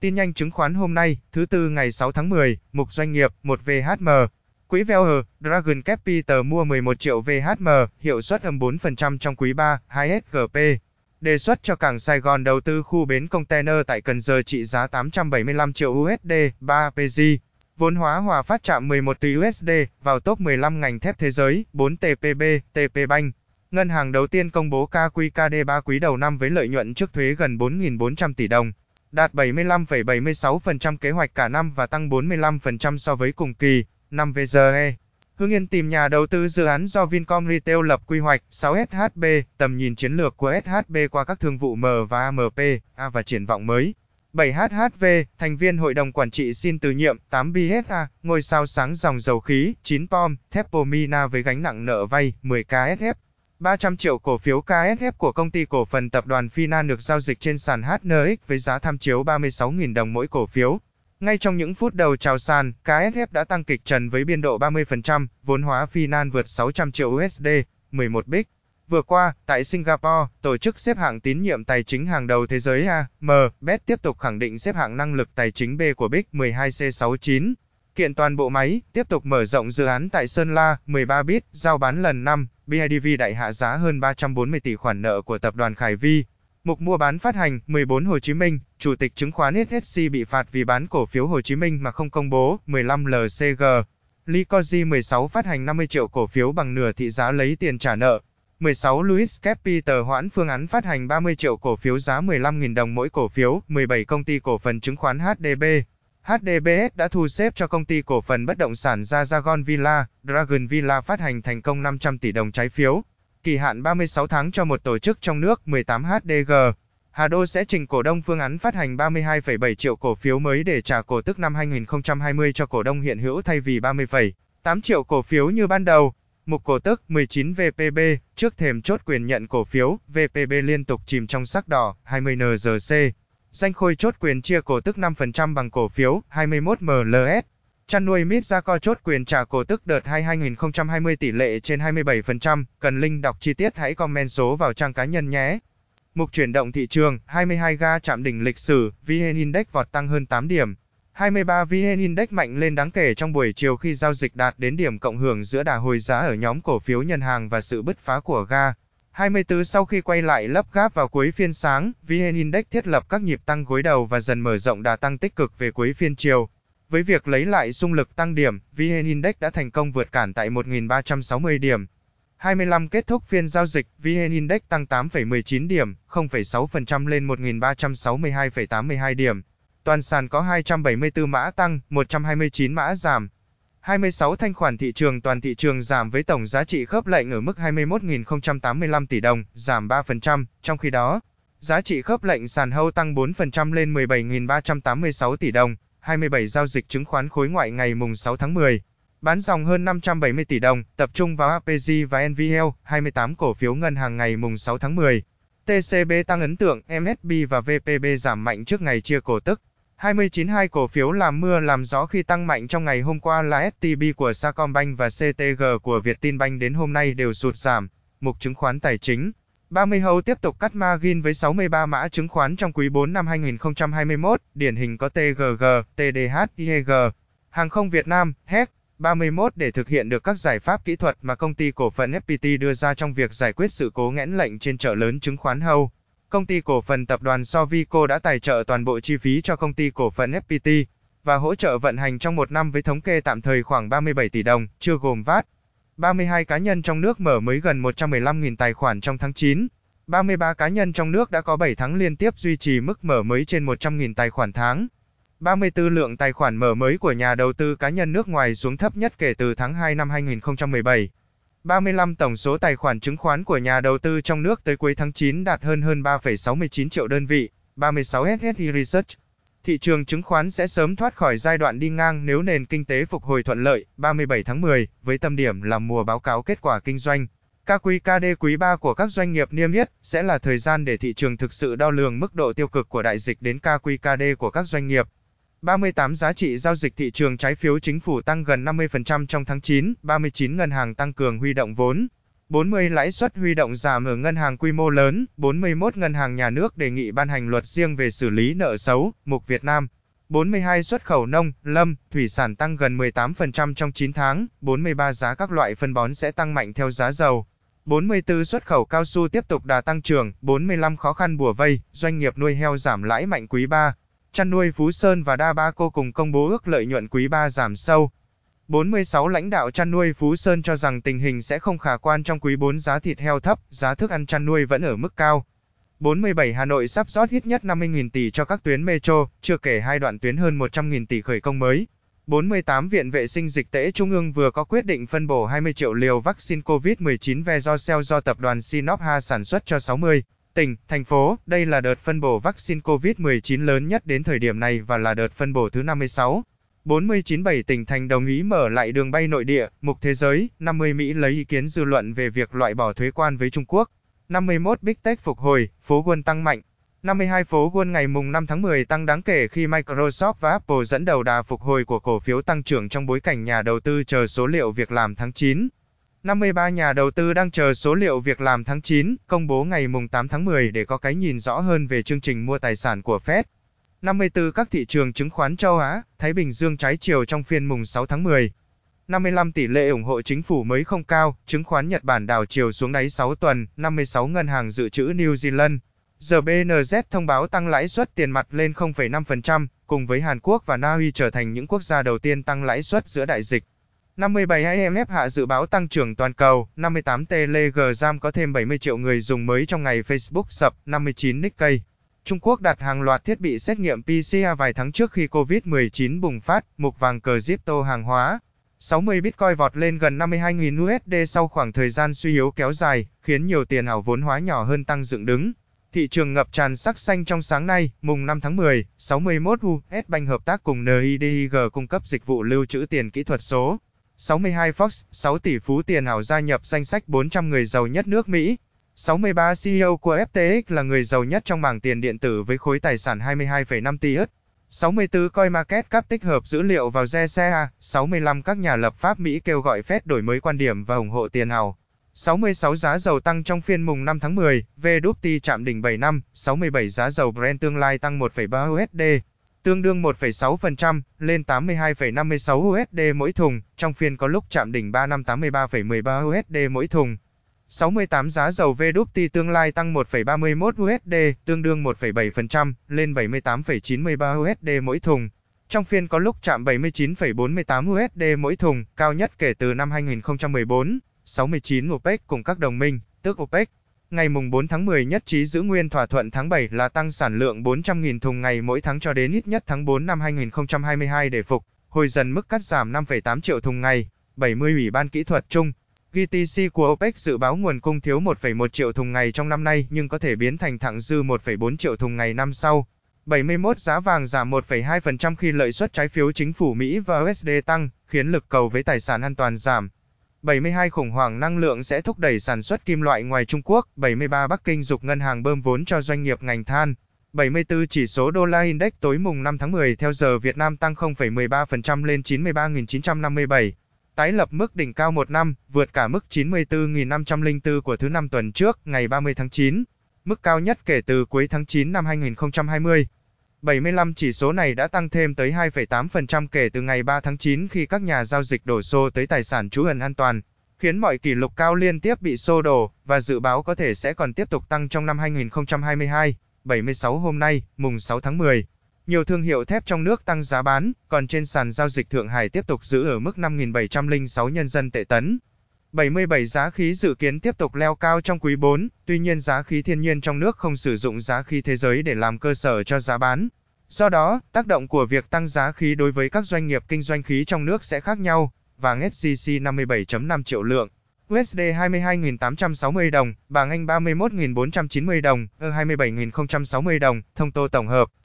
Tin nhanh chứng khoán hôm nay, thứ tư ngày 6 tháng 10, mục doanh nghiệp, 1 VHM. Quỹ Valor, Dragon Capital mua 11 triệu VHM, hiệu suất âm 4% trong quý 3, 2SGP. Đề xuất cho cảng Sài Gòn đầu tư khu bến container tại Cần Giờ trị giá 875 triệu USD, 3 PG. Vốn hóa hòa phát chạm 11 tỷ USD, vào top 15 ngành thép thế giới, 4 TPB, TP Bank. Ngân hàng đầu tiên công bố KQKD 3 quý đầu năm với lợi nhuận trước thuế gần 4.400 tỷ đồng, đạt 75,76% kế hoạch cả năm và tăng 45% so với cùng kỳ, năm VGE. Hưng Yên tìm nhà đầu tư dự án do Vincom Retail lập quy hoạch 6SHB, tầm nhìn chiến lược của SHB qua các thương vụ M và AMP, A và triển vọng mới. 7HHV, thành viên hội đồng quản trị xin từ nhiệm, 8BSA, ngôi sao sáng dòng dầu khí, 9 POM, Thepomina với gánh nặng nợ vay, 10 KSF. 300 triệu cổ phiếu KSF của công ty cổ phần tập đoàn Fina được giao dịch trên sàn HNX với giá tham chiếu 36.000 đồng mỗi cổ phiếu. Ngay trong những phút đầu chào sàn, KSF đã tăng kịch trần với biên độ 30%, vốn hóa Finan vượt 600 triệu USD, 11 bích. Vừa qua, tại Singapore, tổ chức xếp hạng tín nhiệm tài chính hàng đầu thế giới AM, BET tiếp tục khẳng định xếp hạng năng lực tài chính B của BIC 12C69. Kiện toàn bộ máy, tiếp tục mở rộng dự án tại Sơn La, 13 bit, giao bán lần 5, BIDV đại hạ giá hơn 340 tỷ khoản nợ của tập đoàn Khải Vi. Mục mua bán phát hành 14 Hồ Chí Minh, Chủ tịch chứng khoán HSC bị phạt vì bán cổ phiếu Hồ Chí Minh mà không công bố 15 LCG. Licoji 16 phát hành 50 triệu cổ phiếu bằng nửa thị giá lấy tiền trả nợ. 16 Louis Capital hoãn phương án phát hành 30 triệu cổ phiếu giá 15.000 đồng mỗi cổ phiếu. 17 Công ty cổ phần chứng khoán HDB. HDBS đã thu xếp cho công ty cổ phần bất động sản Jajagon Villa, Dragon Villa phát hành thành công 500 tỷ đồng trái phiếu kỳ hạn 36 tháng cho một tổ chức trong nước 18 HDG. Hà Đô sẽ trình cổ đông phương án phát hành 32,7 triệu cổ phiếu mới để trả cổ tức năm 2020 cho cổ đông hiện hữu thay vì 30,8 triệu cổ phiếu như ban đầu. Mục cổ tức 19 VPB, trước thềm chốt quyền nhận cổ phiếu, VPB liên tục chìm trong sắc đỏ, 20 NGC. Danh khôi chốt quyền chia cổ tức 5% bằng cổ phiếu, 21 MLS. Chăn nuôi mít ra co chốt quyền trả cổ tức đợt 2 2020 tỷ lệ trên 27%, cần link đọc chi tiết hãy comment số vào trang cá nhân nhé. Mục chuyển động thị trường, 22 ga chạm đỉnh lịch sử, VN Index vọt tăng hơn 8 điểm. 23 VN Index mạnh lên đáng kể trong buổi chiều khi giao dịch đạt đến điểm cộng hưởng giữa đà hồi giá ở nhóm cổ phiếu nhân hàng và sự bứt phá của ga. 24 sau khi quay lại lấp gáp vào cuối phiên sáng, VN Index thiết lập các nhịp tăng gối đầu và dần mở rộng đà tăng tích cực về cuối phiên chiều. Với việc lấy lại xung lực tăng điểm, VN Index đã thành công vượt cản tại 1.360 điểm. 25 kết thúc phiên giao dịch, VN Index tăng 8,19 điểm, 0,6% lên 1.362,82 điểm. Toàn sàn có 274 mã tăng, 129 mã giảm. 26 thanh khoản thị trường toàn thị trường giảm với tổng giá trị khớp lệnh ở mức 21.085 tỷ đồng, giảm 3%, trong khi đó, giá trị khớp lệnh sàn hâu tăng 4% lên 17.386 tỷ đồng. 27 giao dịch chứng khoán khối ngoại ngày mùng 6 tháng 10. Bán dòng hơn 570 tỷ đồng, tập trung vào APG và NVL, 28 cổ phiếu ngân hàng ngày mùng 6 tháng 10. TCB tăng ấn tượng, MSB và VPB giảm mạnh trước ngày chia cổ tức. 292 cổ phiếu làm mưa làm gió khi tăng mạnh trong ngày hôm qua là STB của Sacombank và CTG của Vietinbank đến hôm nay đều sụt giảm. Mục chứng khoán tài chính 30 Hầu tiếp tục cắt margin với 63 mã chứng khoán trong quý 4 năm 2021, điển hình có TGG, TDH, IEG. Hàng không Việt Nam, HEC, 31 để thực hiện được các giải pháp kỹ thuật mà công ty cổ phần FPT đưa ra trong việc giải quyết sự cố nghẽn lệnh trên chợ lớn chứng khoán Hầu. Công ty cổ phần tập đoàn Sovico đã tài trợ toàn bộ chi phí cho công ty cổ phần FPT và hỗ trợ vận hành trong một năm với thống kê tạm thời khoảng 37 tỷ đồng, chưa gồm VAT. 32 cá nhân trong nước mở mới gần 115.000 tài khoản trong tháng 9. 33 cá nhân trong nước đã có 7 tháng liên tiếp duy trì mức mở mới trên 100.000 tài khoản tháng. 34 lượng tài khoản mở mới của nhà đầu tư cá nhân nước ngoài xuống thấp nhất kể từ tháng 2 năm 2017. 35 tổng số tài khoản chứng khoán của nhà đầu tư trong nước tới cuối tháng 9 đạt hơn hơn 3,69 triệu đơn vị. 36 SSI Research Thị trường chứng khoán sẽ sớm thoát khỏi giai đoạn đi ngang nếu nền kinh tế phục hồi thuận lợi, 37 tháng 10, với tâm điểm là mùa báo cáo kết quả kinh doanh. KQKD quý 3 của các doanh nghiệp niêm yết sẽ là thời gian để thị trường thực sự đo lường mức độ tiêu cực của đại dịch đến KQKD của các doanh nghiệp. 38 giá trị giao dịch thị trường trái phiếu chính phủ tăng gần 50% trong tháng 9, 39 ngân hàng tăng cường huy động vốn. 40 lãi suất huy động giảm ở ngân hàng quy mô lớn, 41 ngân hàng nhà nước đề nghị ban hành luật riêng về xử lý nợ xấu, mục Việt Nam. 42 xuất khẩu nông, lâm, thủy sản tăng gần 18% trong 9 tháng, 43 giá các loại phân bón sẽ tăng mạnh theo giá dầu. 44 xuất khẩu cao su tiếp tục đà tăng trưởng, 45 khó khăn bùa vây, doanh nghiệp nuôi heo giảm lãi mạnh quý 3. Chăn nuôi Phú Sơn và Đa Ba Cô cùng công bố ước lợi nhuận quý 3 giảm sâu. 46 lãnh đạo chăn nuôi Phú Sơn cho rằng tình hình sẽ không khả quan trong quý 4 giá thịt heo thấp, giá thức ăn chăn nuôi vẫn ở mức cao. 47 Hà Nội sắp rót ít nhất 50.000 tỷ cho các tuyến metro, chưa kể hai đoạn tuyến hơn 100.000 tỷ khởi công mới. 48 Viện Vệ sinh Dịch tễ Trung ương vừa có quyết định phân bổ 20 triệu liều vaccine COVID-19 Verocell do tập đoàn Sinopha sản xuất cho 60 tỉnh, thành phố. Đây là đợt phân bổ vaccine COVID-19 lớn nhất đến thời điểm này và là đợt phân bổ thứ 56. 497 tỉnh thành đồng ý mở lại đường bay nội địa, mục thế giới, 50 Mỹ lấy ý kiến dư luận về việc loại bỏ thuế quan với Trung Quốc. 51 Big Tech phục hồi, phố Wall tăng mạnh. 52 phố Wall ngày mùng 5 tháng 10 tăng đáng kể khi Microsoft và Apple dẫn đầu đà phục hồi của cổ phiếu tăng trưởng trong bối cảnh nhà đầu tư chờ số liệu việc làm tháng 9. 53 nhà đầu tư đang chờ số liệu việc làm tháng 9, công bố ngày mùng 8 tháng 10 để có cái nhìn rõ hơn về chương trình mua tài sản của Fed. 54 các thị trường chứng khoán châu Á, Thái Bình Dương trái chiều trong phiên mùng 6 tháng 10. 55 tỷ lệ ủng hộ chính phủ mới không cao, chứng khoán Nhật Bản đảo chiều xuống đáy 6 tuần, 56 ngân hàng dự trữ New Zealand. GBNZ thông báo tăng lãi suất tiền mặt lên 0,5%, cùng với Hàn Quốc và Na Uy trở thành những quốc gia đầu tiên tăng lãi suất giữa đại dịch. 57 IMF hạ dự báo tăng trưởng toàn cầu, 58 Telegram có thêm 70 triệu người dùng mới trong ngày Facebook sập, 59 Nikkei. Trung Quốc đặt hàng loạt thiết bị xét nghiệm PCR vài tháng trước khi COVID-19 bùng phát, mục vàng cờ crypto hàng hóa. 60 Bitcoin vọt lên gần 52.000 USD sau khoảng thời gian suy yếu kéo dài, khiến nhiều tiền ảo vốn hóa nhỏ hơn tăng dựng đứng. Thị trường ngập tràn sắc xanh trong sáng nay, mùng 5 tháng 10, 61 US Bank hợp tác cùng NIDIG cung cấp dịch vụ lưu trữ tiền kỹ thuật số. 62 Fox, 6 tỷ phú tiền ảo gia nhập danh sách 400 người giàu nhất nước Mỹ. 63 CEO của FTX là người giàu nhất trong mảng tiền điện tử với khối tài sản 22,5 tỷ USD. 64 Coi Market Cap tích hợp dữ liệu vào GCA, 65 các nhà lập pháp Mỹ kêu gọi Fed đổi mới quan điểm và ủng hộ tiền ảo. 66 giá dầu tăng trong phiên mùng 5 tháng 10, VWT chạm đỉnh 7 năm, 67 giá dầu Brent tương lai tăng 1,3 USD, tương đương 1,6%, lên 82,56 USD mỗi thùng, trong phiên có lúc chạm đỉnh 3 năm 83,13 USD mỗi thùng. 68 giá dầu WT tương lai tăng 1,31 USD, tương đương 1,7%, lên 78,93 USD mỗi thùng. Trong phiên có lúc chạm 79,48 USD mỗi thùng, cao nhất kể từ năm 2014. 69 OPEC cùng các đồng minh, tức OPEC. Ngày mùng 4 tháng 10 nhất trí giữ nguyên thỏa thuận tháng 7 là tăng sản lượng 400.000 thùng ngày mỗi tháng cho đến ít nhất tháng 4 năm 2022 để phục hồi dần mức cắt giảm 5,8 triệu thùng ngày. 70 Ủy ban kỹ thuật chung, GTC của OPEC dự báo nguồn cung thiếu 1,1 triệu thùng ngày trong năm nay nhưng có thể biến thành thặng dư 1,4 triệu thùng ngày năm sau. 71 giá vàng giảm 1,2% khi lợi suất trái phiếu chính phủ Mỹ và USD tăng, khiến lực cầu với tài sản an toàn giảm. 72 khủng hoảng năng lượng sẽ thúc đẩy sản xuất kim loại ngoài Trung Quốc. 73 Bắc Kinh dục ngân hàng bơm vốn cho doanh nghiệp ngành than. 74 chỉ số đô la index tối mùng 5 tháng 10 theo giờ Việt Nam tăng 0,13% lên 93.957 tái lập mức đỉnh cao một năm, vượt cả mức 94.504 của thứ năm tuần trước, ngày 30 tháng 9, mức cao nhất kể từ cuối tháng 9 năm 2020. 75 chỉ số này đã tăng thêm tới 2,8% kể từ ngày 3 tháng 9 khi các nhà giao dịch đổ xô tới tài sản trú ẩn an toàn, khiến mọi kỷ lục cao liên tiếp bị xô đổ, và dự báo có thể sẽ còn tiếp tục tăng trong năm 2022. 76 hôm nay, mùng 6 tháng 10. Nhiều thương hiệu thép trong nước tăng giá bán, còn trên sàn giao dịch Thượng Hải tiếp tục giữ ở mức 5.706 nhân dân tệ tấn. 77 giá khí dự kiến tiếp tục leo cao trong quý 4, tuy nhiên giá khí thiên nhiên trong nước không sử dụng giá khí thế giới để làm cơ sở cho giá bán. Do đó, tác động của việc tăng giá khí đối với các doanh nghiệp kinh doanh khí trong nước sẽ khác nhau. Vàng SJC 57.5 triệu lượng, USD 22.860 đồng, bảng Anh 31.490 đồng, EUR 27.060 đồng, thông tô tổng hợp.